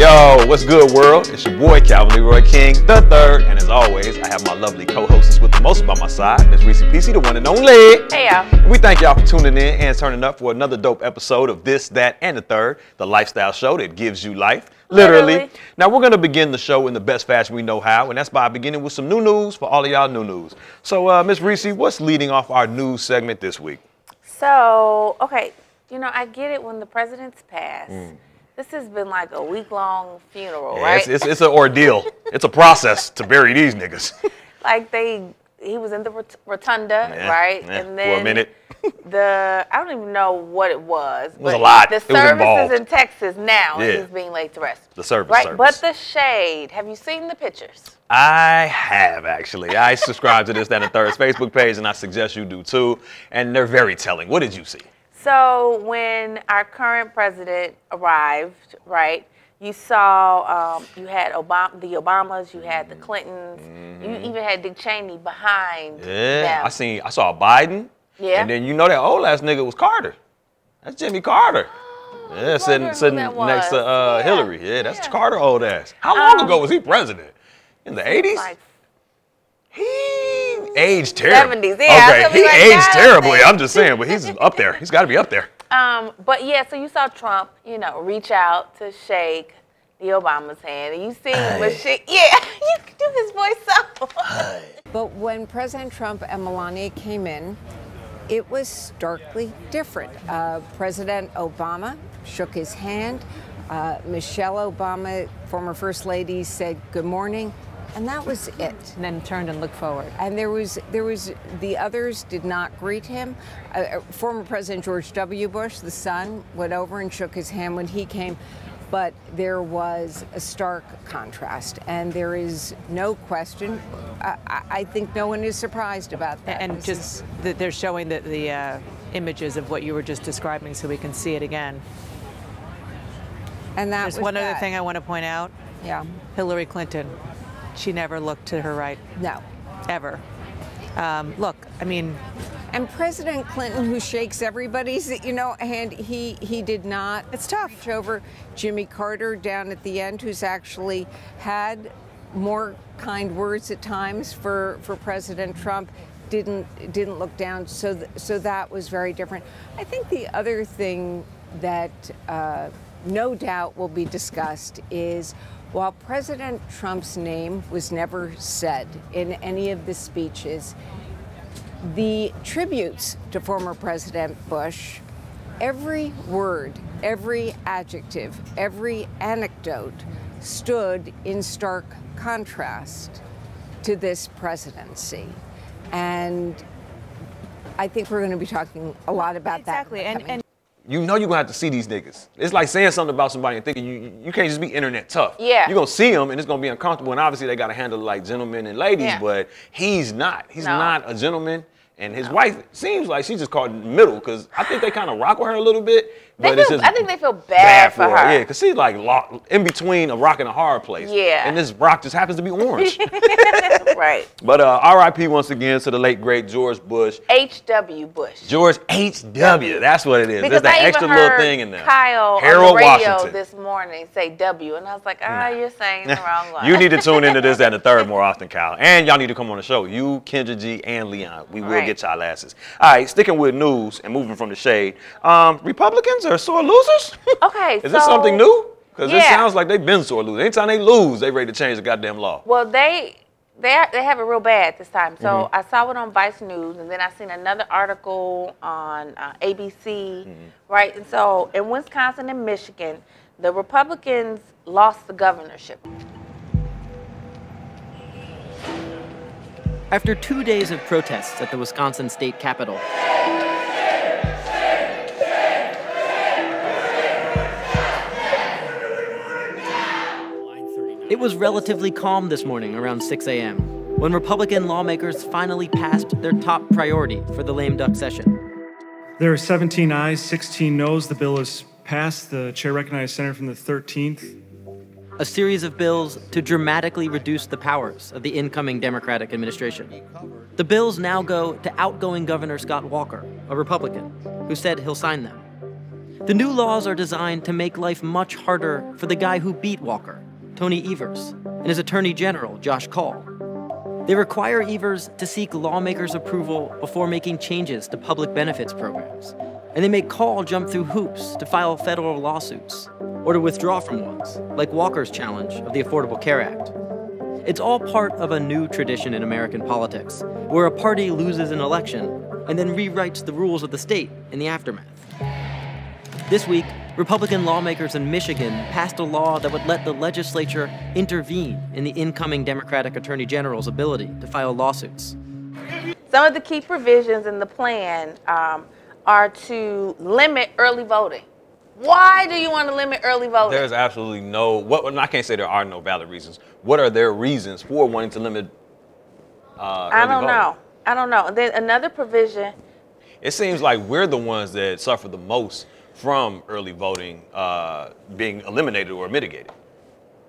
Yo, what's good, world? It's your boy Calvin Leroy King, the third, and as always, I have my lovely co-hostess with the most by my side, Miss Rici Pieci, the one and only. Hey y'all. We thank y'all for tuning in and turning up for another dope episode of This, That, and the Third, the lifestyle show that gives you life. Literally. Literally. Now we're gonna begin the show in the best fashion we know how, and that's by beginning with some new news for all of y'all new news. So, uh, Miss Reese, what's leading off our news segment this week? So, okay, you know, I get it when the president's passed. This has been like a week long funeral, Yeah, right? It's, it's, it's an ordeal. it's a process to bury these niggas. like they, he was in the rotunda, Yeah, right? yeah, and for a minute. the I don't even know what it was. was but a lot. The It was service is in Texas now, Yeah. and he's being laid to rest. The service, right? service. But the shade. Have you seen the pictures? I have actually. I subscribe to this, that, and third's Facebook page, and I suggest you do too. And they're very telling. What did you see? So when our current president arrived, right, you saw um, you had Obama, the Obamas, you had the Clintons, you even had Dick Cheney behind Mm-hmm. Yeah, them. I seen. I saw Biden. Yeah. And then you know that old ass nigga was Carter. That's Jimmy Carter. yeah, sitting sitting next to uh, Yeah, Hillary. Yeah, that's yeah. Carter old ass. How long Um, ago was he president? In the eighties. Like, he aged terribly. 70s, yeah, Okay, was he like, aged God terribly. I'm just saying, but he's up there. He's got to be up there. um, but yeah, so you saw Trump, you know, reach out to shake the Obama's hand, and you see Michelle. Yeah, you can do his voice so. But when President Trump and Melania came in, it was starkly different. Uh, President Obama shook his hand. Uh, Michelle Obama, former First Lady, said good morning, and that was it. and then turned and looked forward. And there was, there was, the others did not greet him. Uh, uh, former President George W. Bush, the son, went over and shook his hand when he came. But there was a stark contrast, and there is no question. I, I- think no one is surprised about that. And This just that they're showing the, the uh, images of what you were just describing so we can see it again. and that There's was one other thing I want to point out. Yeah. Hillary Clinton, she never looked to her right, No. ever. Um, look, I mean, And President Clinton, who shakes everybody's, you know, hand, he he did not. It's tough. Reach over Jimmy Carter down at the end, who's actually had more kind words at times for for President Trump. Didn't didn't look down. So th- so that was very different. I think the other thing that uh, no doubt will be discussed is. While President Trump's name was never said in any of the speeches, the tributes to former President Bush, every word, every adjective, every anecdote stood in stark contrast to this presidency. And I think we're going to be talking a lot about exactly. that. And You know you're gonna have to see these niggas. It's like saying something about somebody and thinking you you can't just be internet tough. Yeah. You're gonna see them and it's gonna be uncomfortable. And obviously they gotta handle it like gentlemen and ladies, Yeah. but he's not. He's No. not a gentleman. And his wife seems like she just the middle because I think they kind of rock with her a little bit. They But feel- I think they feel bad bad for her. Yeah, because she's like locked in between a rock and a hard place. Yeah. And this rock just happens to be orange. right. but uh, R.I.P. once again to the late great George Bush. H.W. Bush. George H.W. That's what it is. Because There's that I extra even little thing in there. Kyle Harold on the radio Washington. this morning say W, and I was like, ah, you're saying the wrong one. you need to tune into this and the third more often, Kyle. And y'all need to come on the show. You, Kendra G, and Leon. We will Right. get y'all asses. All right, sticking with news and moving from the shade. Um, Republicans are sore losers? Okay, Is this something new? Because it sounds like they've been sore losers. Anytime they lose, they ready to change the goddamn law. Well, they they they have it real bad this time. So Mm-hmm. I saw it on Vice News, and then I seen another article on uh, ABC, Mm-hmm. right? And so in Wisconsin and Michigan, the Republicans lost the governorship. After two days of protests at the Wisconsin state capitol, it was relatively calm this morning around 6 a.m. when Republican lawmakers finally passed their top priority for the lame duck session. There are 17 ayes, 16 noes. The bill is passed. The chair recognizes Senator from the 13th. a series of bills to dramatically reduce the powers of the incoming Democratic administration. The bills now go to outgoing Governor Scott Walker, a Republican, who said he'll sign them. The new laws are designed to make life much harder for the guy who beat Walker, Tony Evers, and his attorney general, Josh Kaul. They require Evers to seek lawmakers' approval before making changes to public benefits programs. And they make Kaul jump through hoops to file federal lawsuits or to withdraw from ones, like Walker's challenge of the Affordable Care Act. It's all part of a new tradition in American politics, where a party loses an election and then rewrites the rules of the state in the aftermath. This week, Republican lawmakers in Michigan passed a law that would let the legislature intervene in the incoming Democratic Attorney General's ability to file lawsuits. Some of the key provisions in the plan um, are to limit early voting. Why do you want to limit early voting? There's absolutely no. What I can't say there are no valid reasons. What are their reasons for wanting to limit? Uh, I early don't voting? know. I don't know. And then another provision. It seems like we're the ones that suffer the most from early voting uh, being eliminated or mitigated.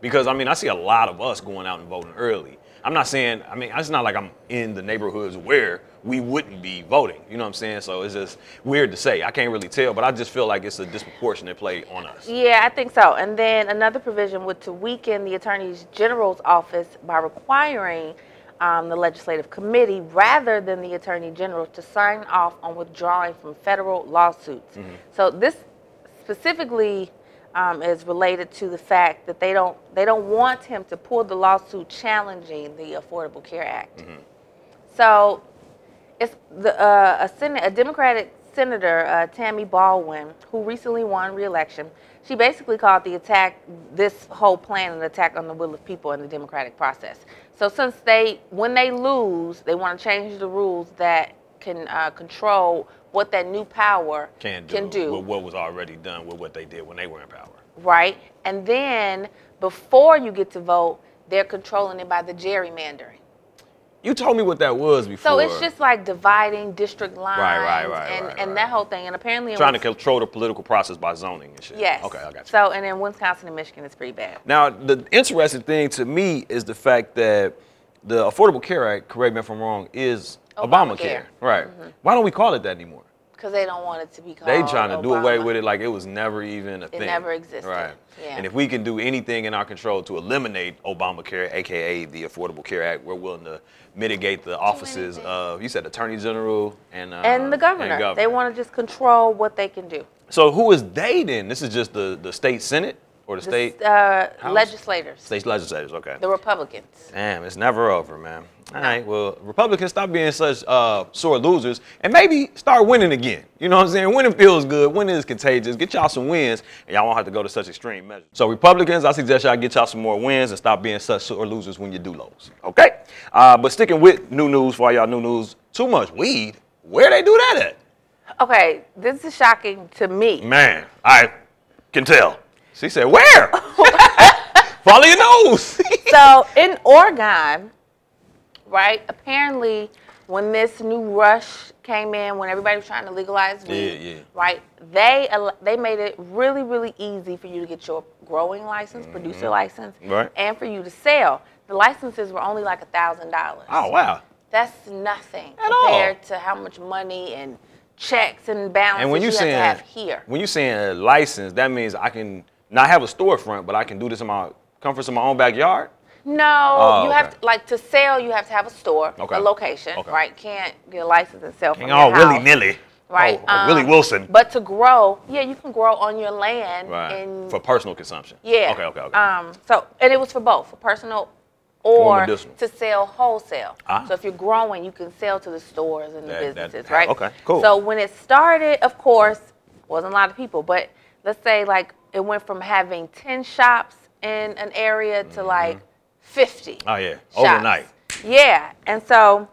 Because I mean, I see a lot of us going out and voting early. I'm not saying. I mean, it's not like I'm in the neighborhoods where we wouldn't be voting. You know what I'm saying? So it's just weird to say. I can't really tell, but I just feel like it's a disproportionate play on us. Yeah, I think so. And then another provision would to weaken the Attorney General's office by requiring um, the legislative committee rather than the Attorney General to sign off on withdrawing from federal lawsuits. So this specifically um, is related to the fact that they don't they don't want him to pull the lawsuit challenging the Affordable Care Act. So it's the uh, a, Senate, a Democratic senator, uh, Tammy Baldwin, who recently won re-election. She basically called the attack, this whole plan, an attack on the will of people in the democratic process. So since they, when they lose, they want to change the rules that can uh, control what that new power Can do, can do with what was already done with what they did when they were in power. right? And then before you get to vote, they're controlling it by the gerrymandering. You told me what that was before. So it's just like dividing district lines right, right, and, right, and right. that whole thing. And apparently, in trying to control the political process by zoning and shit. yes. Okay, I got you. So and in Wisconsin and Michigan, it's pretty bad. Now, the interesting thing to me is the fact that the Affordable Care Act, correct me if I'm wrong, is Obamacare. Obamacare. Right. Mm-hmm. Why don't we call it that anymore? Because they don't want it to be called. They trying to do away with it like it was never even a thing. It never existed. Right. Yeah. And if we can do anything in our control to eliminate Obamacare, aka the Affordable Care Act, we're willing to mitigate the offices of you said Attorney General and uh, And the governor. They want to just control what they can do. So who is they then? This is just the the state senate or the, state uh, House? legislators, state legislators? Okay. the Republicans. Damn, it's never over, man. All right, well, Republicans stop being such uh, sore losers and maybe start winning again. You know what I'm saying? Winning feels good. Winning is contagious. Get y'all some wins, and y'all won't have to go to such extreme measures. So, Republicans, I suggest y'all get y'all some more wins and stop being such sore losers when you do lose. Okay? Uh, but sticking with new news for all y'all new news, too much weed. Where they do that at? Okay, this is shocking to me. Man, I can tell. She said, where? Follow your nose. so in Oregon, right? Apparently, when this new rush came in, when everybody was trying to legalize weed, Yeah, yeah. right? They they made it really really easy for you to get your growing license, producer license, Mm-hmm. Right. and for you to sell. The licenses were only like a thousand dollars. oh, wow. That's nothing At all. compared to how much money and checks and balances And when you you saying have to have here. when you saying a license, that means I can not have a storefront, but I can do this in my comforts in my own backyard. No, Oh, you have okay. to, like to sell. You have to have a store, Okay. a location, Okay. right? Can't get a license and sell from Ain't your all house, willy nilly. right? Oh, oh, Willie Um, Wilson. But to grow, yeah, you can grow on your land. right. And For personal consumption. yeah. Okay. Okay. Okay. Um. So and it was for both, for personal. Or medicinal. to sell wholesale. Ah. So if you're growing, you can sell to the stores and the That- that- businesses, right? okay, cool. So when it started, of course, wasn't a lot of people, but let's say like it went from having 10 shops in an area to like 50 oh yeah. shops. Overnight. Yeah, and so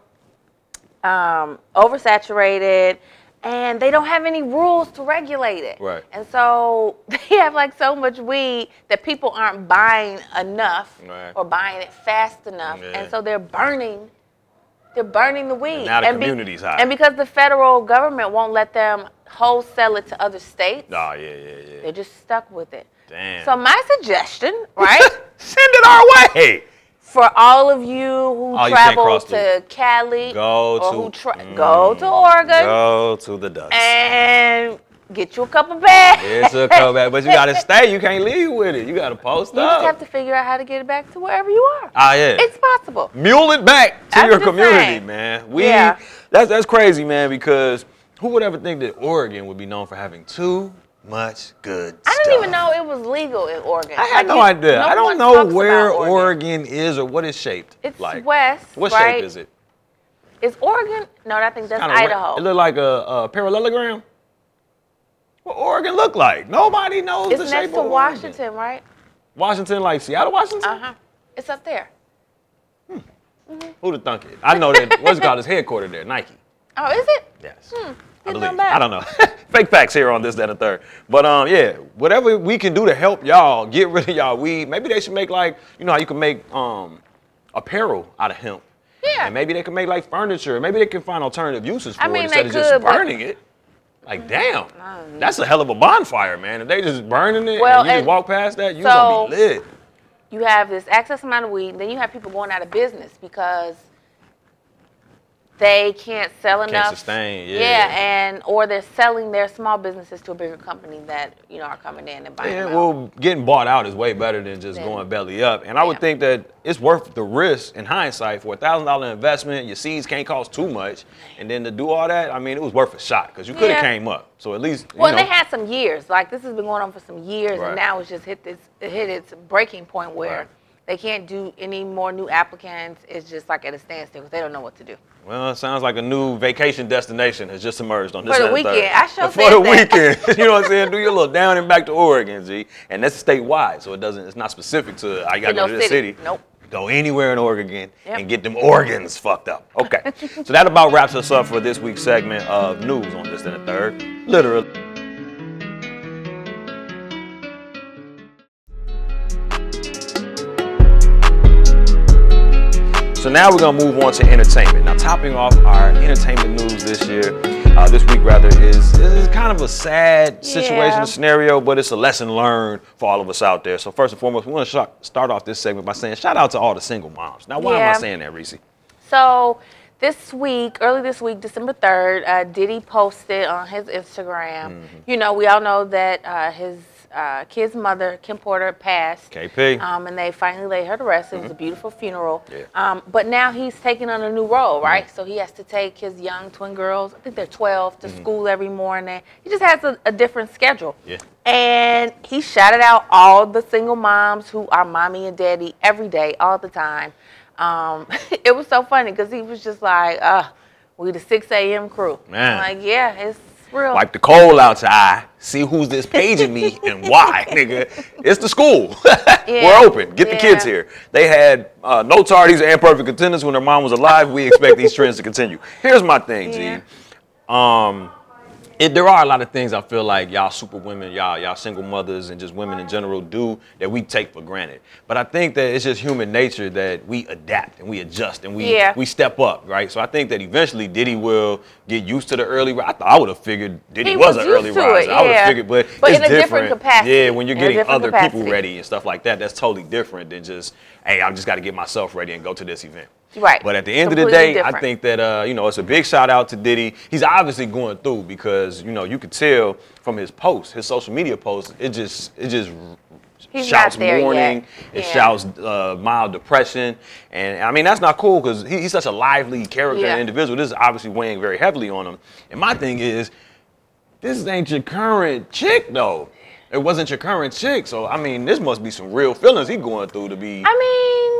um, oversaturated, and they don't have any rules to regulate it. Right. And so they have like so much weed that people aren't buying enough Right. or buying it fast enough, Yeah. and so they're burning. They're burning the weed. now the And be- high. And because the federal government won't let them wholesale it to other states, Oh yeah. Yeah. Yeah. they're just stuck with it. Damn. So my suggestion, right? Send it our way. for all of you who Oh, travel to Cali Go or to- who tra- Mm. go to Oregon Go to the dust. and get you a couple back. It's a comeback, but you gotta stay. You can't leave with it. You gotta post You up. You just have to figure out how to get it back to wherever you are. Ah, yeah. It's possible. mule it back to I'm your community, saying. man. We Yeah. that's that's crazy, man, because who would ever think that Oregon would be known for having too much good I stuff? didn't even know it was legal in Oregon. I had Like, no idea. I don't know where about Oregon. is or what it's shaped It's like. west, What right? shape is it? Is Oregon? No, I think that's Idaho. It look like a, a parallelogram. What Oregon look like? Nobody knows it's the next shape to of Oregon. Washington, right? Washington, like Seattle, Washington. Uh huh. It's up there. Who'd have thunk it? I know that what's it called is headquartered there, Nike. Oh, is it? Yes. Hmm. I believe. I don't know. Fake facts here on this, that, and third. But um, yeah, whatever we can do to help y'all get rid of y'all weed. Maybe they should make like, you know how you can make um apparel out of hemp. Yeah. And maybe they can make like furniture. Maybe they can find alternative uses for I mean, it instead of just could, but- burning it. Like damn, mm-hmm. that's a hell of a bonfire, man. If they just burning it Well, and you just walk past that, you gonna be lit. You have this excess amount of weed, then you have people going out of business because they can't sell enough. Can't sustain, yeah. Yeah, and or they're selling their small businesses to a bigger company that you know are coming in and buying Yeah, well, getting bought out is way better than just Then- going belly up. And I would think that it's worth the risk in hindsight for a thousand dollar investment. Your seeds can't cost too much, and then to do all that, I mean, it was worth a shot because you could have Yeah. came up. So at least, you Well, know, they had some years. Like this has been going on for some years, Right. and now it's just hit this it hit its breaking point where Right. They can't do any more new applicants. It's just like at a standstill because they don't know what to do. well, it sounds like a new vacation destination has just emerged on this For the that and third. weekend. I sure for the that. weekend. you know what I'm saying? Do your little down and back to Oregon, G. And that's statewide, so it doesn't. It's not specific to I got to no go to this city. city. Nope. Go anywhere in Oregon Yep. and get them organs fucked up. Okay. so that about wraps us up for this week's segment of news on this and the third. Literally. So now we're gonna move on to entertainment. Now, topping off our entertainment news this year, uh, this week rather, is is kind of a sad situation, Yeah. scenario, but it's a lesson learned for all of us out there. So first and foremost, we want to start off this segment by saying shout out to all the single moms. Now, why am I saying that, Reese? So this week, early this week, December 3rd, uh, Diddy posted on his Instagram. Mm-hmm. You know, we all know that uh, his uh, kid's mother, Kim Porter, passed. KP. Um, and they finally laid her to rest. It was a beautiful funeral. Yeah. Um, but now he's taking on a new role, right? So he has to take his young twin girls, I think they're 12, to school every morning. He just has a, a different schedule. Yeah. And he shouted out all the single moms who are mommy and daddy every day, all the time. Um, it was so funny because he was just like, uh, we the 6 a.m. crew. Man. I'm like, yeah, it's real. Wipe the coal out your eye. See who's this paging me and why, nigga. It's the school. Yeah. We're open. Get the kids here. They had uh, no tardies and perfect attendance when their mom was alive. We expect these trends to continue. Here's my thing, Yeah. G. Um, it, there are a lot of things I feel like y'all super women, y'all y'all single mothers, and just women in general do that we take for granted. But I think that it's just human nature that we adapt and we adjust and we Yeah. we step up, right? So I think that eventually Diddy will get used to the early. ri- I thought I would have figured Diddy He was, was an early riser. it, I would have yeah. figured, but, But it's in a different capacity. Yeah, when you're In a getting different other people capacity. ready and stuff like that, that's totally different than just hey, I just got to get myself ready and go to this event. Right. But at the end of the Completely day, I think that uh, you know it's a big shout out to Diddy. He's obviously going through because you know you could tell from his posts, his social media posts, it just it just He's shouts mourning, it Yeah. shouts uh, mild depression, and I mean that's not cool because he, he's such a lively character Yeah. and individual. This is obviously weighing very heavily on him. And my thing is, this ain't your current chick though. It wasn't your current chick, so I mean this must be some real feelings he going through to be. I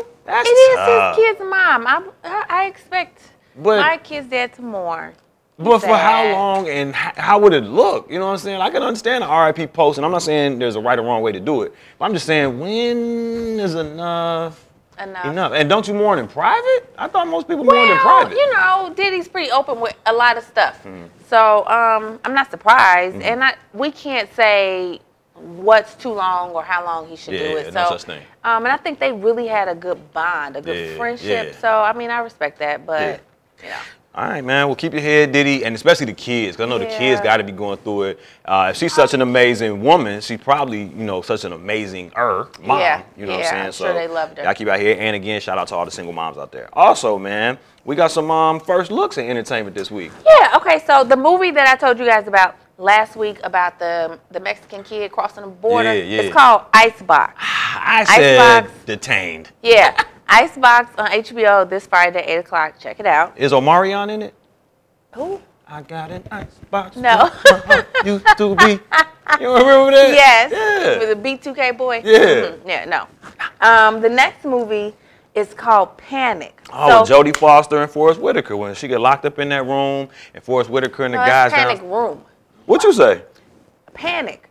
mean, That's it is tough. his kid's mom. I, I I expect But- my kid's dad to mourn. But for how long and h- how would it look? You know what I'm saying? I can understand the RIP post, and I'm not saying there's a right or wrong way to do it. But I'm just saying when is enough Enough. enough? And don't you mourn in private? I thought most people mourn in Well, private. you know, Diddy's pretty open with a lot of stuff. Hmm. So um, I'm not surprised, and I, we can't say what's too long or how long he should do it. no so, such thing. Um, and I think they really had a good bond, a good Yeah, friendship. yeah. So I mean, I respect that, but you know. All right, man. Well, keep your head, Diddy, and especially the kids, because I know the kids got to be going through it. Uh, if she's such an amazing woman, she's probably, you know, such an amazing er mom. Yeah, You know what yeah, I'm saying? I'm sure they loved her. Y'all keep out here. And again, shout out to all the single moms out there. Also, man, we got some um, first looks in entertainment this week. Yeah, okay, so the movie that I told you guys about, last week about the the Mexican kid crossing the border. Yeah, yeah. It's called Icebox. I said Icebox. detained. Yeah, Icebox on HBO this Friday, eight o'clock. Check it out. Is Omarion in it? Who? I got an icebox. No. Used to be. You remember that? Yes. Yeah. With a B2K boy. Yeah. Mhm. Yeah. No. Um, the next movie is called Panic. Oh, So- Jodie Foster and Forest Whitaker when she get locked up in that room and Forest Whitaker and the No, guys Panic down. Room. What you say? Panic.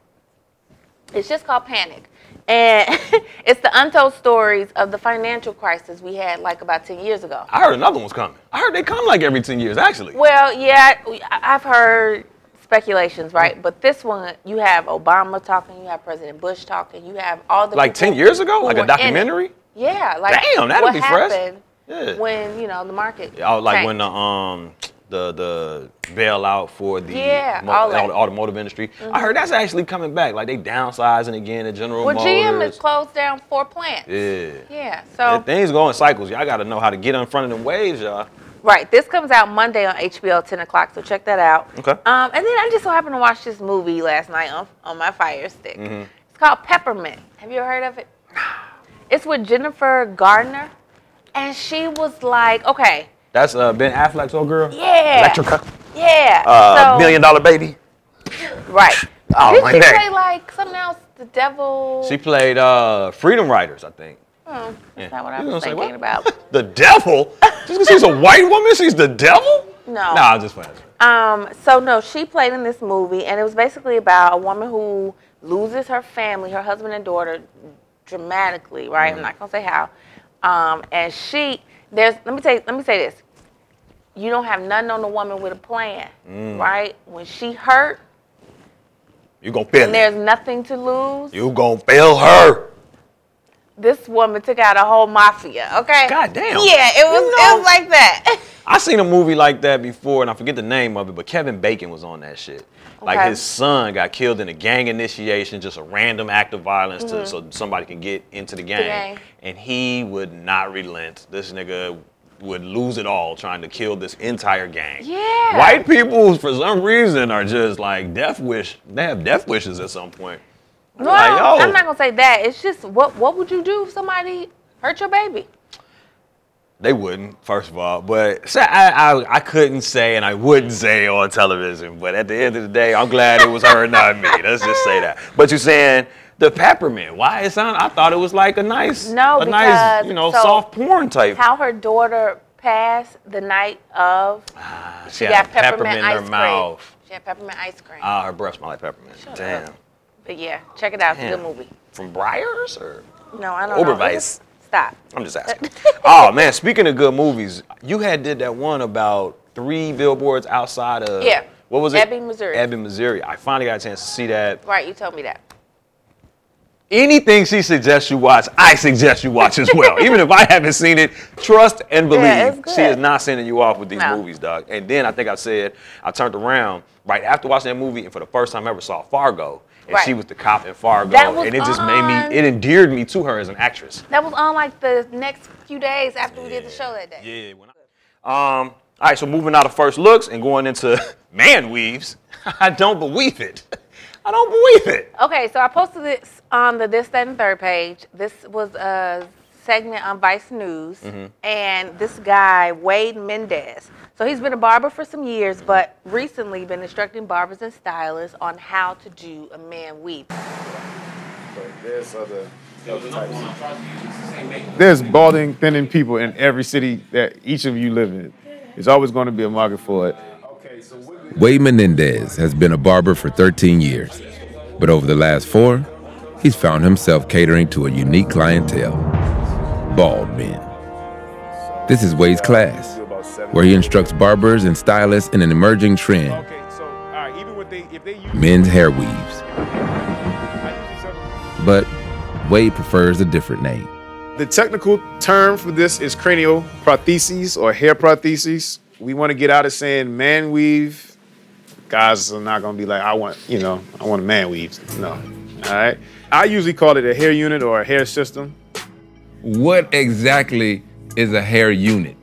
It's just called Panic. And it's the untold stories of the financial crisis we had like about 10 years ago. I heard another one's coming. I heard they come like every 10 years, actually. Well, yeah, I've heard speculations, right? But this one, you have Obama talking, you have President Bush talking, you have all the Like 10 years ago? Like a were in it. documentary? Yeah, like Damn, that'd what be fresh. Yeah. when you know the market. Oh, like when the um the the bailout for the Yeah, mo- all that. Mm-hmm. automotive industry. I heard that's actually coming back. Like they downsizing again at General well, GM Motors. has closed down four plants. yeah. Yeah, And so things go in cycles. Y'all got to know how to get in front of them waves, y'all. right, this comes out Monday on HBO, 10 o'clock. So check that out. Okay. Um, and then I just so happened to watch this movie last night on on my Fire Stick. Mm-hmm. It's called Peppermint. Have you ever heard of it? It's with Jennifer Gardner, and she was like, okay, That's uh, Ben Affleck's old girl. yeah, Elektra. yeah, Uh, so, Million Dollar Baby. right. Oh, Did my she neck. play like something else? The devil. She played uh, Freedom Writers, I think. Oh, Yeah. that's not what I You was gonna say thinking what? about. The devil? Just because she's a white woman, she's the devil? No. Nah, I'm just playing. Um, so no, she played in this movie, and it was basically about a woman who loses her family, her husband and daughter, dramatically. Right? I'm not gonna say how. Um, and she, there's. Let me tell you. Let me say this. You don't have nothing on the woman with a plan, mm. right? When she hurt, You gonna feel and there's nothing to lose. You gonna feel her. This woman took out a whole mafia. Okay. God damn. Yeah, it was. You It was like that. I seen a movie like that before, and I forget the name of it, but Kevin Bacon was on that shit. Like Okay. his son got killed in a gang initiation, just a random act of violence Mm-hmm. to so somebody can get into the gang. gang. And he would not relent. This nigga would lose it all trying to kill this entire gang. Yeah. White people, for some reason, are just like death wish. They have death wishes at some point. I'm Well, like. I'm not gonna say that. It's just what what would you do if somebody hurt your baby? They wouldn't, first of all. But so I, I, I couldn't say and I wouldn't say on television. But at the end of the day, I'm glad it was her, and not me. Let's just say that. But you're saying the peppermint. Why it sound? I thought it was like a nice, No, a nice, because- you know, so soft porn type. How her daughter passed the night of Ah, she got had a peppermint, in ice her cream. mouth. She had peppermint ice cream. Ah, her breath smelled like peppermint. Damn. up. but yeah, check it out. It's a good movie. From Briars or? No, I don't know. Stop. I'm just asking. oh man, speaking of good movies, you had did that one about three billboards outside of Yeah. What was it? Ebbing, Missouri. Ebbing, Missouri. I finally got a chance to see that. Right, you told me that. Anything she suggests you watch, I suggest you watch as well. Even if I haven't seen it, trust and believe Yeah, she is not sending you off with these No. movies, dog. And then I think I said I turned around right after watching that movie and for the first time ever saw Fargo. And Right. she was the cop in Fargo. Was and it just made me it endeared me to her as an actress. That was on like the next few days after we did the show that day. Yeah. When I, um. All right. So moving out of first looks and going into man weaves. I don't believe it. I don't believe it. Okay, so I posted this on the This, That, and Third page. This was a segment on Vice News, Mm-hmm. and this guy, Wade Mendez. So he's been a barber for some years, but recently been instructing barbers and stylists on how to do a man weave. There's other, other types. There's balding, thinning people in every city that each of you live in. There's always going to be a market for it. Wade Menendez has been a barber for 13 years, but over the last four, he's found himself catering to a unique clientele bald men. This is Wade's class, where he instructs barbers and stylists in an emerging trend Okay, so all right, even they if they use men's hair weaves. I usually tell them- But Wade prefers a different name. The technical term for this is cranial protheses or hair protheses. We want to get out of saying man weave. Guys are not going to be like, I want, you know, I want a man weave. No. All right. I usually call it a hair unit or a hair system. What exactly is a hair unit?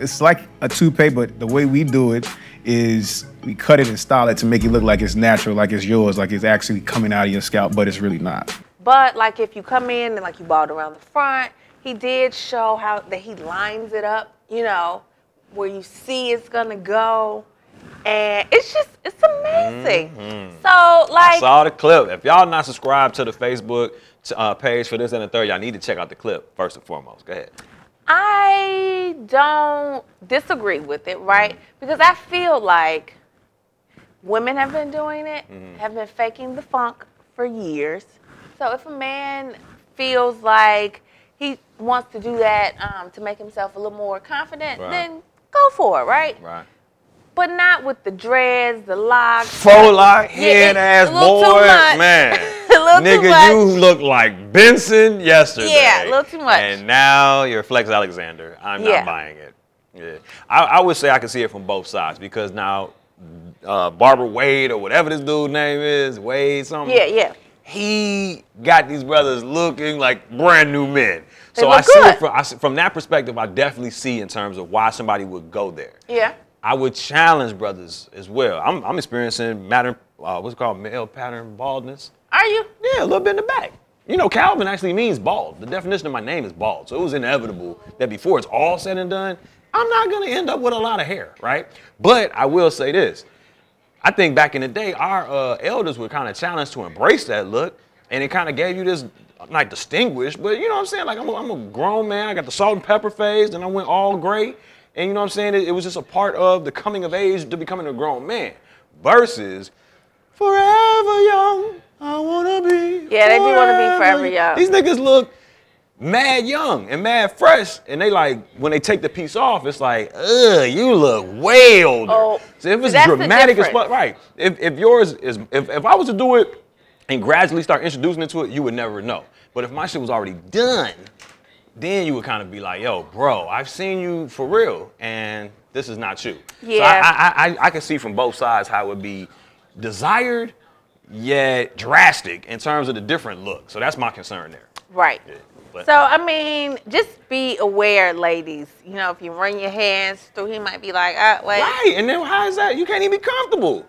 It's like a toupee, but the way we do it is we cut it and style it to make it look like it's natural, like it's yours, like it's actually coming out of your scalp, but it's really not. But like if you come in and like you balled around the front, he did show how that he lines it up, you know, where you see it's gonna go. And it's just it's amazing. So like I Saw the clip. If y'all not subscribed to the Facebook uh, page for this and the third, y'all need to check out the clip first and foremost. Go ahead. I don't disagree with it, right? Because I feel like women have been doing it, have been faking the funk for years. So if a man feels like he wants to do that um, to make himself a little more confident, Right. then go for it, right? Right. But not with the dreads, the locks. Faux lock, head ass a little too boy, man. A little too Nigga, you look like Benson yesterday. Yeah, a little too much. And now you're Flex Alexander. I'm Yeah. not buying it. Yeah, I, I would say I can see it from both sides because now uh, Barbara Wade or whatever this dude name is, Wade something. Yeah, yeah. he got these brothers looking like brand new men. They so I see good. it from, I from that perspective. I definitely see in terms of why somebody would go there. Yeah. I would challenge brothers as well. I'm, I'm experiencing pattern, uh, what's it called male pattern baldness. Are you? Yeah, a little bit in the back. You know, Calvin actually means bald. The definition of my name is bald. So it was inevitable that before it's all said and done, I'm not gonna end up with a lot of hair, right? But I will say this. I think back in the day, our uh, elders were kind of challenged to embrace that look, and it kind of gave you this, like distinguished, but you know what I'm saying? Like I'm a, I'm a grown man, I got the salt and pepper phase, and I went all gray, and you know what I'm saying? It, it was just a part of the coming of age to becoming a grown man. Versus, forever young, I wanna be. Yeah, they do wanna be forever young. These niggas look mad young and mad fresh, and they like when they take the piece off, it's like, ugh, you look way older. Oh, so if it's dramatic as fuck, right? If if yours is, if if I was to do it and gradually start introducing it to it, you would never know. But if my shit was already done, then you would kind of be like, yo, bro, I've seen you for real, and this is not you. So Yeah. I, I, I, I can see from both sides how it would be desired, yet drastic in terms of the different look. So that's my concern there. Right. Yeah, So I mean, just be aware, ladies. You know, if you run your hands through, he might be like, ah, wait. Right, and then how is that? You can't even be comfortable.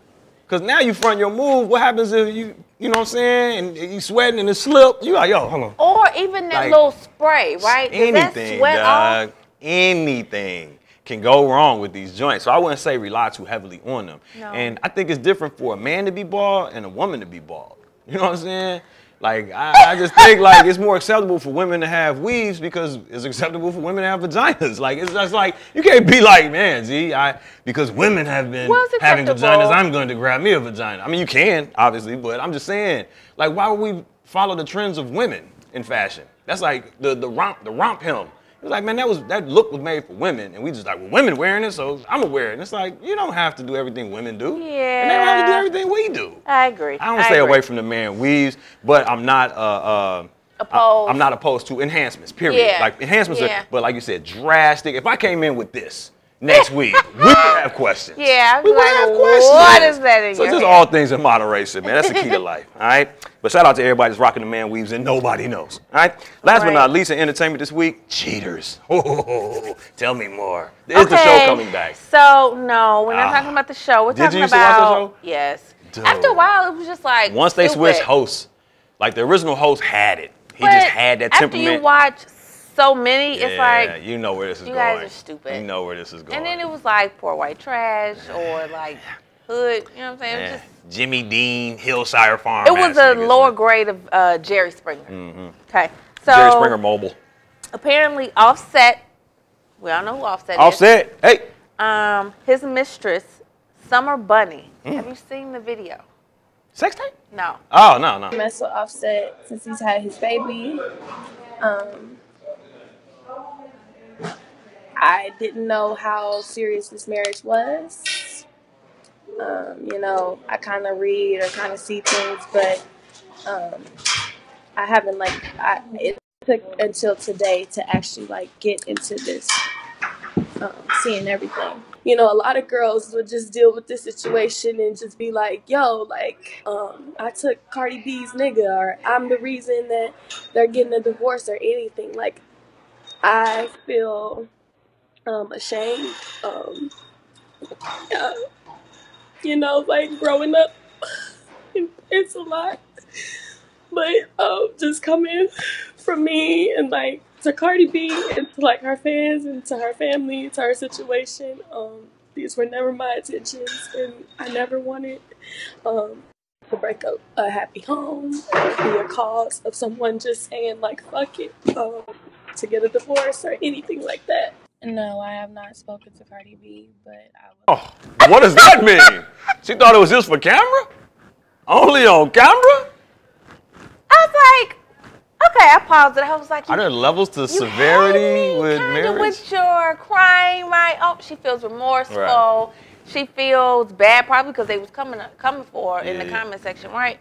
Cause now you front your move. What happens if you, you know what I'm saying, and you sweating and it slip? You like, yo, hold on. Or even that Like, little spray, right? Does that Anything, sweat dog. Anything can go wrong with these joints. So I wouldn't say rely too heavily on them. No. And I think it's different for a man to be bald and a woman to be bald. You know what I'm saying? Like I, I just think like it's more acceptable for women to have weaves because it's acceptable for women to have vaginas. Like it's just like you can't be like, man, Z, I because women have been Well, having vaginas, I'm going to grab me a vagina. I mean, you can obviously, but I'm just saying, like, why would we follow the trends of women in fashion? That's like the the romp the romp him. It was like, man, that was that look was made for women, and we just like, well, women wearing it, so I'm gonna wear it. And it's like, you don't have to do everything women do. And they don't have to do Yeah. everything we do. I agree. I don't stay agree. away from the man weaves, but I'm not uh uh Opposed. I'm not opposed to enhancements, period. Yeah. Like enhancements Yeah. are, but like you said, drastic. If I came in with this next week, we have questions. Yeah, we like, have questions. What is that in So just hair? all things in moderation, man. That's the key to life. All right. But shout out to everybody that's rocking the man weaves and nobody knows. All right. Last but not least, in entertainment this week, cheaters. Oh, tell me more. Is the show coming back? So no, we're not Ah. talking about the show. We're Did talking you used to watch the about show? yes. Dude. After a while, it was just like Once they stupid. switched hosts, like the original host had it. He But just had that temperament. after you watch so many, yeah, it's like you know where this is you going. guys are stupid. You know where this is going. And then it was like poor white trash or like hood. You know what I'm saying? It was, Man, just, Jimmy Dean, Hillshire Farm. it was a lower grade of uh, Jerry Springer. Okay. So Mm-hmm. Jerry Springer Mobile. apparently Offset. We all know who Offset is. Offset. Hey. Um, his mistress, Summer Bunni. Mm. Have you seen the video? Sex tape? No. Oh no no. mess with Offset since he's had his baby. Um, I didn't know how serious this marriage was. Um, you know, I kind of read or kind of see things, but um, I haven't like. I, it took until today to actually like get into this, um, seeing everything. You know, a lot of girls would just deal with this situation and just be like, "Yo, like, um, I took Cardi B's nigga," or "I'm the reason that they're getting a divorce," or anything. Like, I feel um, ashamed. Um, uh, you know, like growing up, it's a lot. But um, just coming from me and like to Cardi B and to like her fans and to her family, to her situation, um, these were never my intentions, and I never wanted um, to break up a happy home or be a cause of someone just saying like fuck it um, to get a divorce or anything like that. No, I have not spoken to Cardi B, but I will. Oh, what does that mean? she thought it was just for camera? Only on camera? I was like, okay, I paused it. I was like, Are there levels to you severity had me with kinda marriage? with your crying, right? Oh, she feels remorseful. Right. She feels bad, probably because they was coming coming for her in the Yeah. comment section, right?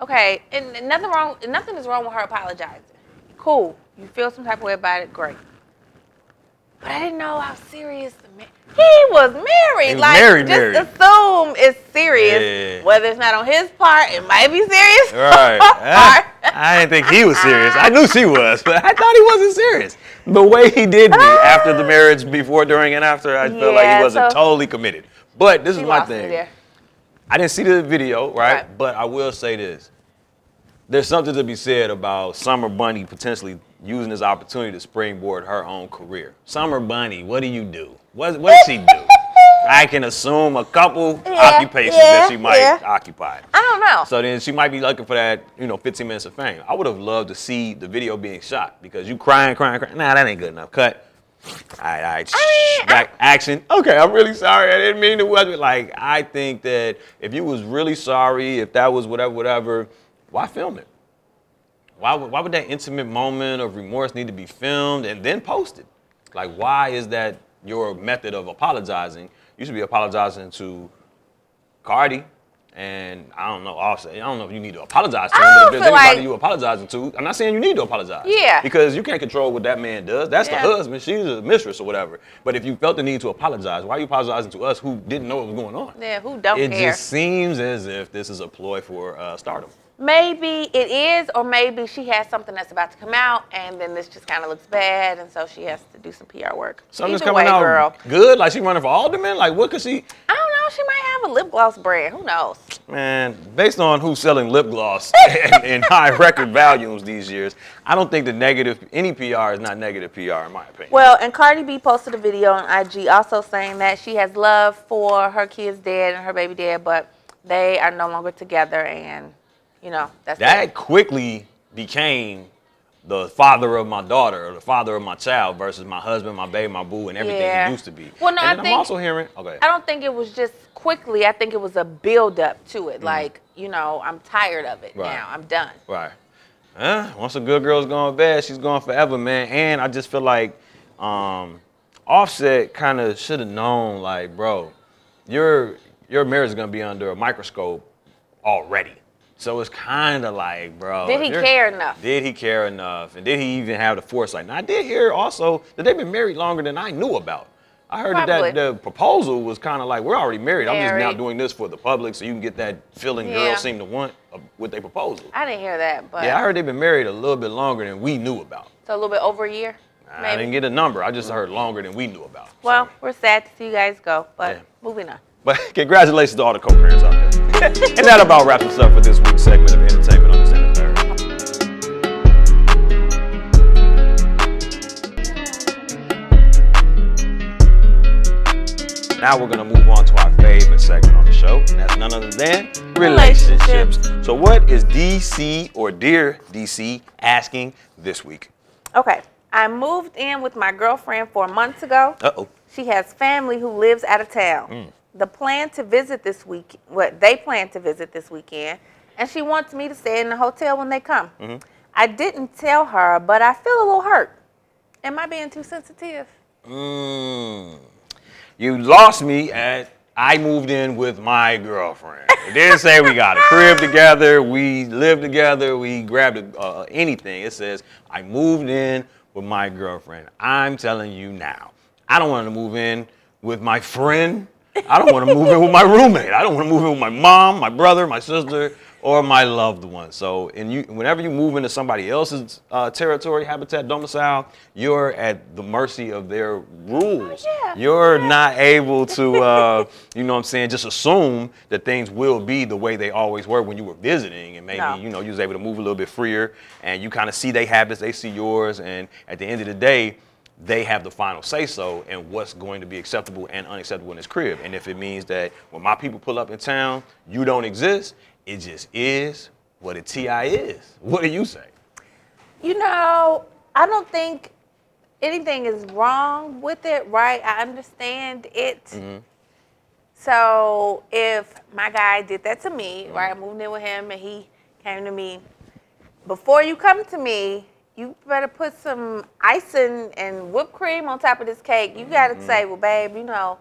Okay, and and nothing wrong. Nothing is wrong with her apologizing. Cool. You feel some type of way about it. Great. But I didn't know how serious the man. He was married. He was like, married, just married. assume it's serious. Yeah. Whether it's not on his part, it might be serious. Right. on her part. I, I didn't think he was serious. I knew she was, but I thought he wasn't serious. The way he did me ah. after the marriage, before, during, and after, I felt like he wasn't so- totally committed. But this is my thing. I didn't see the video, right? Right. But I will say this. There's something to be said about Summer Bunni potentially using this opportunity to springboard her own career. Summer Bunni, what do you do? What, what does she do? I can assume a couple Yeah, occupations yeah, that she might yeah. occupy. I don't know. So then she might be looking for that, you know, 15 minutes of fame. I would have loved to see the video being shot because you crying, crying, crying. Nah, that ain't good enough. Cut. All right, all right. I mean, Back action. Okay, I'm really sorry. I didn't mean to. was Like, I think that if you was really sorry, if that was whatever, whatever, why film it? Why would, why would that intimate moment of remorse need to be filmed and then posted? Like, why is that your method of apologizing? You should be apologizing to Cardi, and I don't know, Offset. I don't know if you need to apologize to I him, but don't if there's feel anybody like- you apologizing to, I'm not saying you need to apologize. Yeah. Because you can't control what that man does. That's Yeah. the husband. She's a mistress or whatever. But if you felt the need to apologize, why are you apologizing to us who didn't know what was going on? Yeah, who don't it care? just seems as if this is a ploy for uh, stardom. Maybe it is, or maybe she has something that's about to come out, and then this just kind of looks bad, and so she has to do some PR work. Something's Either coming way, out girl. good. Like she running for alderman. Like what could she? I don't know. She might have a lip gloss brand. Who knows? Man, based on who's selling lip gloss in, in high record volumes these years, I don't think the negative any PR is not negative PR in my opinion. Well, and Cardi B posted a video on IG also saying that she has love for her kids dead and her baby dead, but they are no longer together, and you know that's that it. quickly became the father of my daughter or the father of my child versus my husband, my baby, my boo, and everything Yeah. he used to be. Well, no, and I think, I'm also hearing. Okay. I don't think it was just quickly. I think it was a build up to it. Mm. Like you know, I'm tired of it Right. now. I'm done. Right. Huh? Once a good girl's gone bad, she's gone forever, man. And I just feel like um, Offset kind of should have known, like, bro, your your marriage is gonna be under a microscope already. So it's kind of like, bro. Did he care enough? Did he care enough? And did he even have the foresight? Now I did hear also that they've been married longer than I knew about. I heard that, Probably. that the proposal was kind of like, we're already married. I'm just now Married. doing this for the public so you can get that feeling Yeah. girls seem to want uh, with their proposal. I didn't hear that, but Yeah, I heard they've been married a little bit longer than we knew about. so a little bit over a year. I didn't get a number. I just heard longer than we knew about. Well, we're sad to see you guys go, but Yeah. moving on. But congratulations to all the co-parents out there. and that about wraps us up for this week's segment of entertainment on the Center Third. Now we're gonna move on to our favorite segment on the show, and that's none other than relationships. Relationships. So, what is DC or Dear DC asking this week? Okay, I moved in with my girlfriend four months ago. Uh oh. She has family who lives out of town. Mm. The plan to visit this week, what they plan to visit this weekend, and she wants me to stay in the hotel when they come. Mm-hmm. I didn't tell her, but I feel a little hurt. Am I being too sensitive? Mm. You lost me at I moved in with my girlfriend. It didn't say we got a crib together, we lived together, we grabbed a, uh, anything. It says I moved in with my girlfriend. I'm telling you now, I don't want to move in with my friend. I don't want to move in with my roommate. I don't want to move in with my mom, my brother, my sister, or my loved one. So, and you, whenever you move into somebody else's uh, territory, habitat, domicile, you're at the mercy of their rules. Oh, yeah, You're not able to, uh, you know what I'm saying, just assume that things will be the way they always were when you were visiting, and maybe No. you know you was able to move a little bit freer, and you kind of see their habits, they see yours, and at the end of the day. They have the final say so and what's going to be acceptable and unacceptable in this crib. And if it means that when my people pull up in town, you don't exist, it just is what a TI is. What do you say? You know, I don't think anything is wrong with it, right? I understand it. Mm-hmm. So if my guy did that to me, right? I moved in with him and he came to me. Before you come to me, you better put some icing and whipped cream on top of this cake. You gotta Mm-hmm. say, well, babe, you know,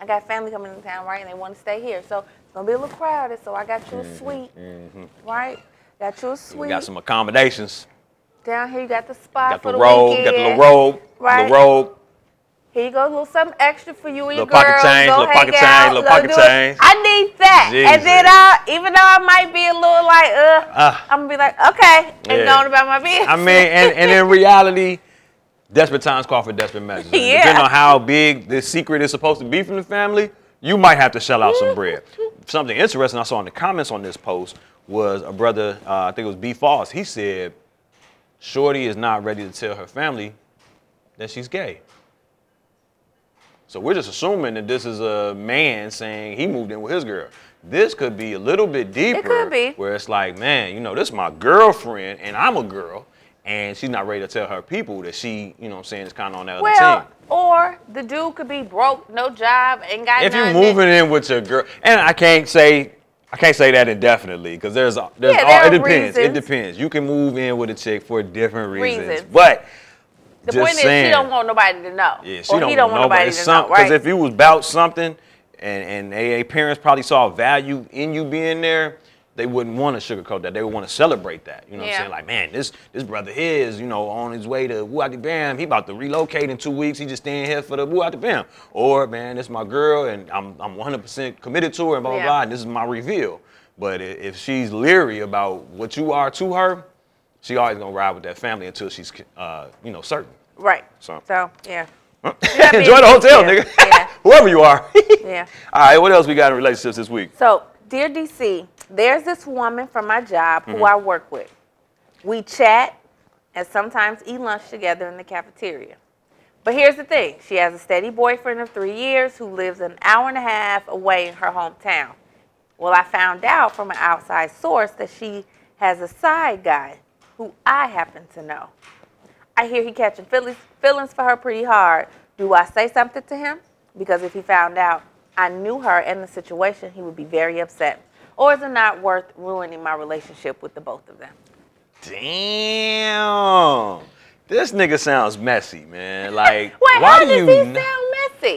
I got family coming into town, right? And they want to stay here. So it's gonna be a little crowded. So I got you a suite, right? Got you a We suite. Mm-hmm. got some accommodations. Down here, you got the spot Got for the the robe, weekend. got the little robe, Right. little robe. Here you go, a little something extra for you and your Little pocket girls. change, Go little hang pocket change, little pocket change. I need that. And then Jesus. I, even though I might be a little like, uh, Ah. I'm gonna be like, okay, and Yeah. going about my business. I mean, and, and in reality, desperate times call for desperate measures. Yeah. Depending on how big this secret is supposed to be from the family, you might have to shell out some bread. Something interesting I saw in the comments on this post was a brother, uh, I think it was B. Foss. He said, Shorty is not ready to tell her family that she's gay. So we're just assuming that this is a man saying he moved in with his girl. This could be a little bit deeper. It could be. Where it's like, man, you know, this is my girlfriend and I'm a girl. And she's not ready to tell her people that she, you know what I'm saying, is kind of on that other well, team. or the dude could be broke, no job, ain't got If you're moving in with your girl, and I can't say, I can't say that indefinitely because there's, there's Yeah, all, there it depends. It depends. You can move in with a chick for different reasons. Reasons. But the just point saying, is, she don't want nobody to know. Yeah, she or don't, he don't want want nobody to some- know, right? Because if you was about something, and and AA parents probably saw value in you being there, they wouldn't want to sugarcoat that. They would want to celebrate that. You know what I'm saying? Like, man, this this brother here is, you know, on his way to Wuaki Bam. He about to relocate in two weeks. He just staying here for the Wuaki Bam. Or, man, this is my girl, and I'm I'm 100% committed to her, and blah blah Yeah. blah. And this is my reveal. But if she's leery about what you are to her, she always gonna ride with that family until she's, uh, you know, certain. right. So- So, yeah. Enjoy the hotel, Yeah. nigga. Yeah. Whoever you are. Yeah. All right, what else we got in relationships this week? So, dear DC, there's this woman from my job who I work with. We chat and sometimes eat lunch together in the cafeteria. But here's the thing she has a steady boyfriend of three years who lives an hour and a half away in her hometown. Well, I found out from an outside source that she has a side guy who I happen to know. I hear he catching feelings, feelings for her pretty hard. Do I say something to him? Because if he found out I knew her and the situation, he would be very upset. Or is it not worth ruining my relationship with the both of them? Damn. This nigga sounds messy, man. Like, Wait, why do does you? he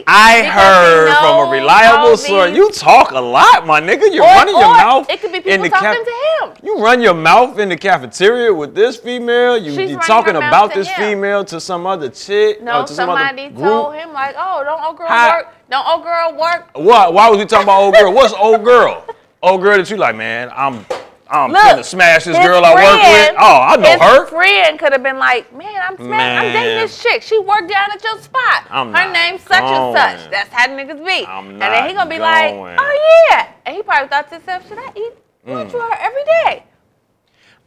I heard from a reliable source. You talk a lot, my nigga. You're or, running your mouth. It could be in people the talking caf- to him. You run your mouth in the cafeteria with this female. You running talking about this him. female to some other chick? No, or to some other somebody group? told him like, "Oh, don't old girl How- work? Don't old girl work?" What? Why was we talking about old girl? What's old girl? Old girl that you like, man. I'm I'm Look, gonna smash this his girl I work with. Oh, I know his her. friend could have been like, "Man, I'm smash- I'm dating this chick. She worked down at your spot. I'm Her not name's such and such. That's how niggas be." I'm and then he not gonna be like, going. "Oh yeah," and he probably thought to himself, "Should I eat Mm. lunch with her every day?"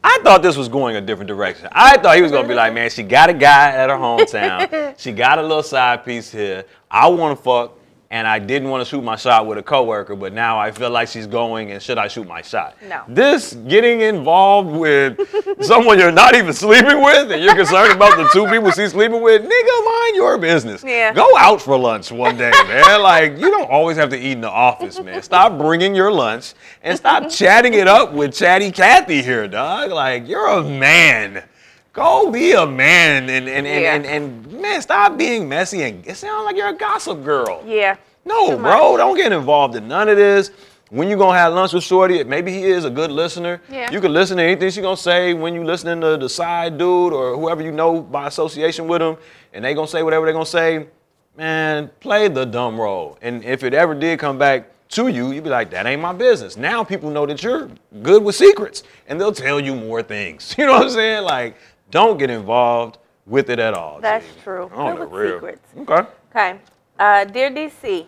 I thought this was going a different direction. I thought he was gonna be like, man, she got a guy at her hometown. she got a little side piece here. I want to fuck, and I didn't want to shoot my shot with a coworker, but now I feel like she's going, and should I shoot my shot? No. This getting involved with someone you're not even sleeping with, and you're concerned about the two people she's sleeping with, nigga, mind your business. Yeah. Go out for lunch one day, man. Like you don't always have to eat in the office, man. Stop bringing your lunch and stop chatting it up with Chatty Cathy here, dog. Like you're a man. Go be a man and and, and, Yeah. and, and man, stop being messy and it sounds like you're a gossip girl. Yeah. No, bro, don't get involved in none of this. When you gonna have lunch with Shorty, maybe he is a good listener. Yeah. You can listen to anything she gonna say when you listening to the side dude or whoever you know by association with him, and they gonna say whatever they gonna say. Man, play the dumb role. And if it ever did come back to you, you'd be like, that ain't my business. Now people know that you're good with secrets and they'll tell you more things. You know what I'm saying? Like, don't get involved with it at all. That's Jamie. true. On Good the with real. secrets. Okay. Okay. Uh, dear DC,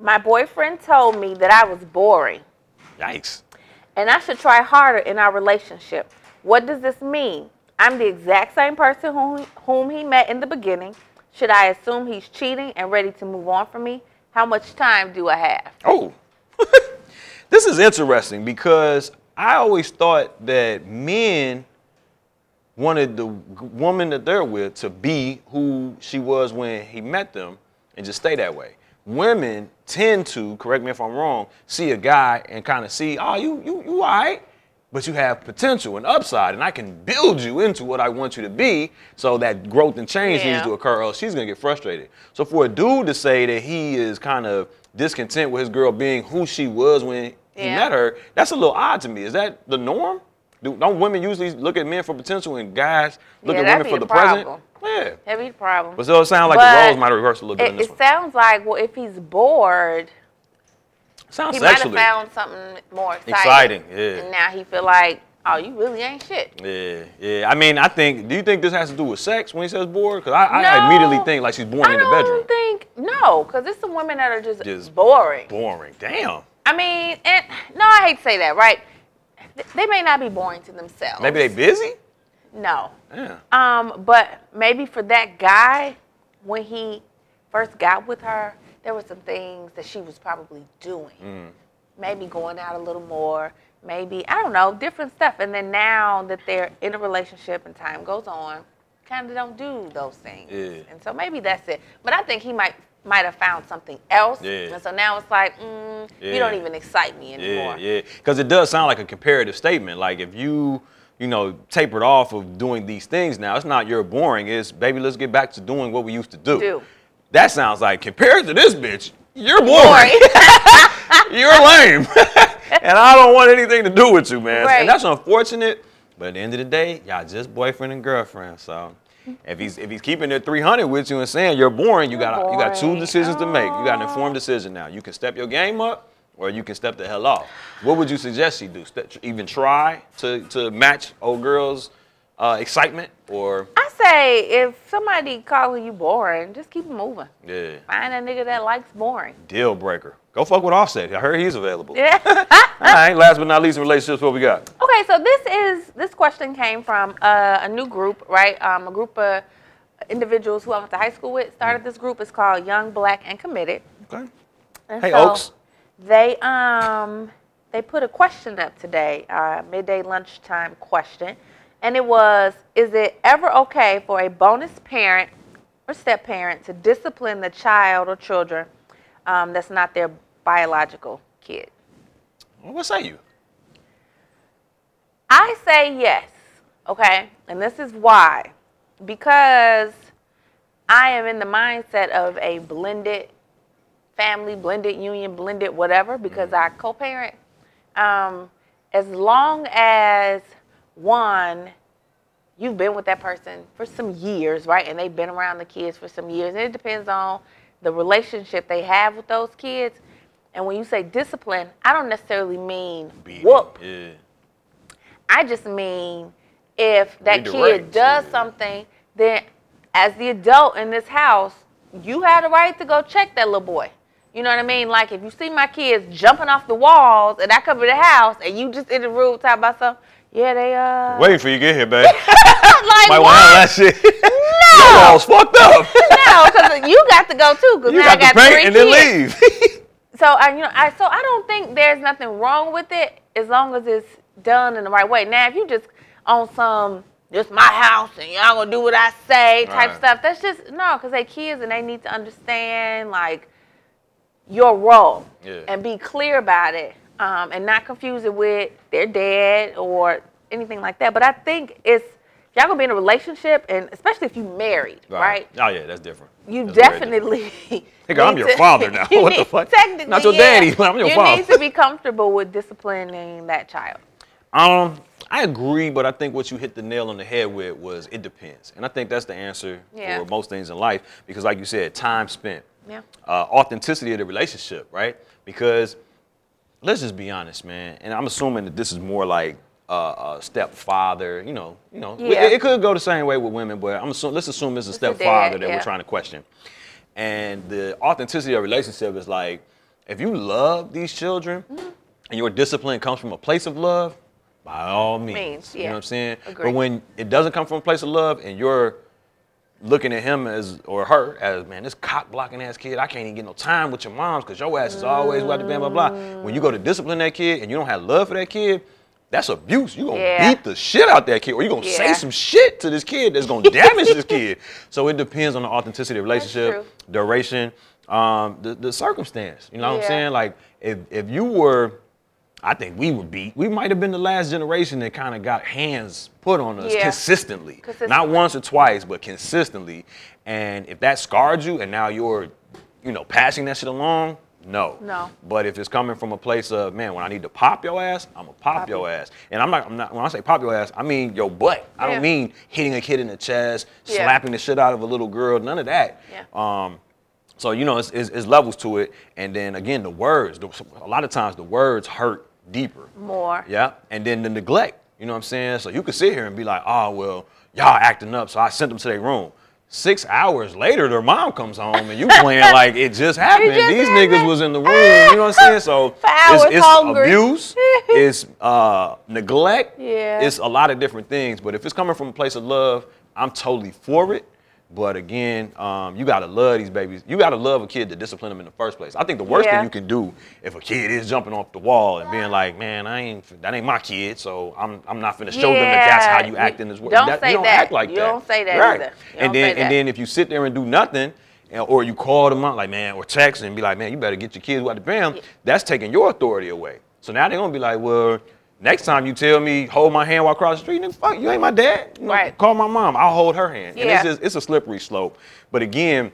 my boyfriend told me that I was boring Yikes. and I should try harder in our relationship. What does this mean? I'm the exact same person whom, whom he met in the beginning. Should I assume he's cheating and ready to move on from me? How much time do I have? Oh, this is interesting because I always thought that men wanted the woman that they're with to be who she was when he met them and just stay that way. Women tend to, correct me if I'm wrong, see a guy and kind of see, oh, you you you all right, but you have potential and upside, and I can build you into what I want you to be, so that growth and change needs to occur, or else she's gonna get frustrated. So for a dude to say that he is kind of discontent with his girl being who she was when he met her, that's a little odd to me. Is that the norm? Do, don't women usually look at men for potential and guys look Yeah, at women for the a present? problem. Yeah. That'd be the problem. But so it sounds like But the roles might have reversed a little bit It, in this it sounds like, well, if he's bored, sounds he might have found something more exciting. Exciting, yeah. And now he feel like, oh, you really ain't shit. Yeah, yeah. I mean, I think. Do you think this has to do with sex when he says bored? Because I, I immediately think like she's boring I in the bedroom. I don't think no, because it's the women that are just, Just boring. Boring. Damn. I mean, and no, I hate to say that, right? Th- They may not be boring to themselves. Maybe they busy. No. Yeah. Um, but maybe for that guy, when he first got with her, there were some things that she was probably doing. Mm. Maybe going out a little more, maybe, I don't know, different stuff. And then now that they're in a relationship and time goes on, kind of don't do those things. Yeah. And so maybe that's it. But I think he might might have found something else. Yeah. And so now it's like, mm, you don't even excite me anymore. yeah. yeah. Because it does sound like a comparative statement. Like if you, you know, tapered off of doing these things now, it's not you're boring. It's baby, let's get back to doing what we used to do. Do. That sounds like compared to this bitch, you're boring. Boring. you're lame. and I don't want anything to do with you, man. Right. And that's unfortunate. But at the end of the day, y'all just boyfriend and girlfriend. So if he's if he's keeping it 300 with you and saying you're boring, you You're got you got two boring. decisions to make. You got an informed decision now. You can step your game up, or you can step the hell off. What would you suggest she do? Step, even try to to match old girl's uh, excitement, or I say if somebody calling you boring, just keep moving. yeah, Find a nigga that likes boring. deal breaker. Go fuck with Offset. I heard he's available. Yeah. All right. Last but not least, in relationships, what we got? okay, so this is this question came from uh, a new group, right? Um, a group of individuals who I went to high school with started this group. It's called Young, Black, and Committed. Okay. And Hey, so Oaks. They um they put a question up today, uh, midday lunchtime question, and it was: Is it ever okay for a bonus parent or step parent to discipline the child or children um, that's not their biological kid? What say you? I say yes, okay? And this is why. Because I am in the mindset of a blended family, blended union, blended whatever, because I co parent. Um, as long as one, you've been with that person for some years, right? And they've been around the kids for some years. And it depends on the relationship they have with those kids. And when you say discipline, I don't necessarily mean Beat. whoop. Yeah. I just mean if that kid does yeah. something, then as the adult in this house, you had a right to go check that little boy. You know what I mean? Like if you see my kids jumping off the walls and I come to the house and you just in the room talking about something, yeah, they uh Waiting for you to get here, babe. like Might what? that shit. No. Your walls fucked up. no, because you got to go too. Because you now I got got to three paint and kids. then leave. So I, you know, I so I don't think there's nothing wrong with it as long as it's done in the right way. Now, if you just on some this my house and y'all gonna do what I say type Right. stuff, that's just no, because they kids and they need to understand like your role Yeah. and be clear about it, um, and not confuse it with their dad or anything like that. But I think it's y'all gonna be in a relationship, and especially if you married, right? Oh yeah, that's different. You That's definitely. Nigga, I'm your to- father now. you What the fuck? Technically, Not your yeah. daddy, but I'm your you father. You need to be comfortable with disciplining that child. Um, I agree, but I think what you hit the nail on the head with was it depends, and I think that's the answer Yeah. for most things in life because, like you said, time spent, Yeah. uh, authenticity of the relationship, right? Because let's just be honest, man. And I'm assuming that this is more like uh, a stepfather. You know, you know, Yeah. it, it could go the same way with women, but I'm assuming. Let's assume it's a It's a dad, stepfather that yeah. we're trying to question. And the authenticity of relationship is like, if you love these children, Mm-hmm. and your discipline comes from a place of love, by all means. Means, You know what I'm saying? Agree. But when it doesn't come from a place of love, and you're looking at him as or her as man, this cock blocking ass kid, I can't even get no time with your moms because your ass is always blah blah blah blah. When you go to discipline that kid and you don't have love for that kid, that's abuse. You're gonna Yeah. beat the shit out that kid, or you're gonna say some shit to this kid that's gonna damage this kid. So it depends on the authenticity of the relationship, duration, um, the, the circumstance. You know what I'm saying? Like if if you were I think we would beat. We might have been the last generation that kind of got hands put on us Yeah. consistently. Not once or twice, but consistently. And if that scarred you and now you're, you know, passing that shit along, no. No. But if it's coming from a place of, man, when I need to pop your ass, I'm gonna pop, Pop your you. ass. And I'm not, I'm not, when I say pop your ass, I mean your butt. I Yeah. don't mean hitting a kid in the chest, Yeah. slapping the shit out of a little girl, none of that. Yeah. Um, so you know, it's, it's, it's levels to it, and then again, the words. The, a lot of times, the words hurt deeper. More. Yeah, and then the neglect. You know what I'm saying? So you could sit here and be like, oh well, y'all acting up, so I sent them to their room. Six hours later, their mom comes home and you playing like it just happened. just These happened. niggas was in the room. You know what I'm saying? So it's, it's abuse, it's uh, neglect, Yeah. it's a lot of different things. But if it's coming from a place of love, I'm totally for it. But again, um, you gotta love these babies. You gotta love a kid to discipline them in the first place. I think the worst Yeah. thing you can do if a kid is jumping off the wall and being like, "Man, I ain't that ain't my kid, so I'm I'm not finna show them that that's how you Yeah, act in this world." don't That- say you don't that. act like You that. don't say that right. either. You and then and then if you sit there and do nothing, or you call them out like, "Man," or text and be like, "Man, you better get your kids out the bam," that's taking your authority away. So now they're gonna be like, "Well." Next time you tell me hold my hand while across the street, nigga, fuck you ain't my dad. Right. Call my mom. I'll hold her hand. And Yeah. it's just it's a slippery slope. But again,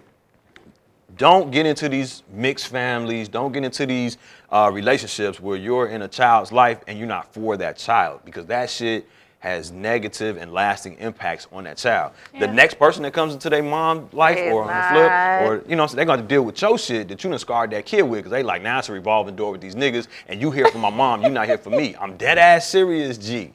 don't get into these mixed families. Don't get into these uh, relationships where you're in a child's life and you're not for that child because that shit has negative and lasting impacts on that child. The next person that comes into their mom's life It's or on the flip, or you know, so they're gonna deal with your shit that you done scarred that kid with because they like now it's a revolving door with these niggas and you here for my mom, you not here for me. I'm dead ass serious, G.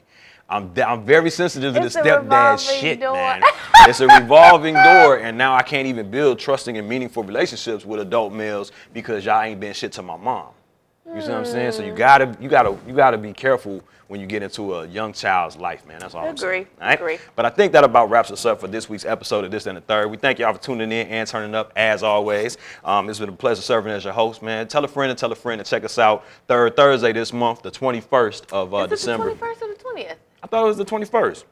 I'm, I'm very sensitive to It's the stepdad shit, door. man. It's a revolving door, and now I can't even build trusting and meaningful relationships with adult males because y'all ain't been shit to my mom. You see what I'm saying? So you gotta, you gotta, you gotta be careful when you get into a young child's life, man. That's all I'm saying. Agree, All right? agree. But I think that about wraps us up for this week's episode of This and the Third. We thank y'all for tuning in and turning up as always. Um, it's been a pleasure serving as your host, man. Tell a friend and tell a friend to check us out third Thursday this month, the 21st of uh, Is it December. the 21st or the 20th? I thought it was the 21st.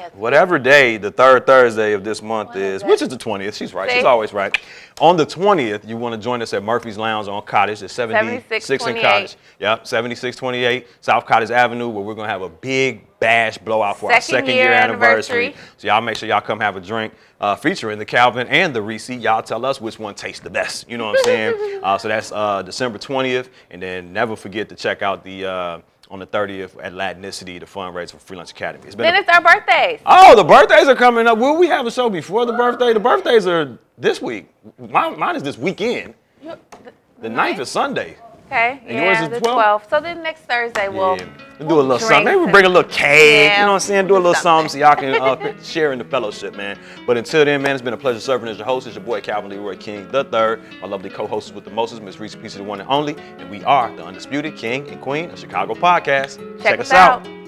That was the 20th. Whatever day the third Thursday of this month is which is the 20th. She's right. She's See? always right. On the 20th, you want to join us at Murphy's Lounge on Cottage at 76 and 7628. Cottage. Yep, 7628 South Cottage Avenue, where we're going to have a big bash blowout for our Second second year year anniversary. anniversary. So y'all make sure y'all come have a drink uh, featuring the Calvin and the Rici. Y'all tell us which one tastes the best. You know what I'm saying? uh, so that's uh, December 20th. And then never forget to check out the uh, on the 30th at Latinicity, the fundraise for Free Lunch Academy. It's been Then a it's our birthdays. Oh, the birthdays are coming up. Will we have a show before the birthday? The birthdays are this week. Mine, mine is this weekend. You- The 9th is Sunday. Okay. And yours yeah, is the 12th? 12th. So then next Thursday we'll, yeah. We'll do a little something. Maybe we'll bring a little cake. Yeah, You know what I'm saying? Do a little something so y'all can uh, share in the fellowship, man. But until then, man, it's been a pleasure serving as your host. It's your boy Calvin Leroy King the third. My lovely co-hosts with the Moses, Miss Rici Pieci of the one and only. And we are the undisputed king and queen of Chicago podcast. Check us out.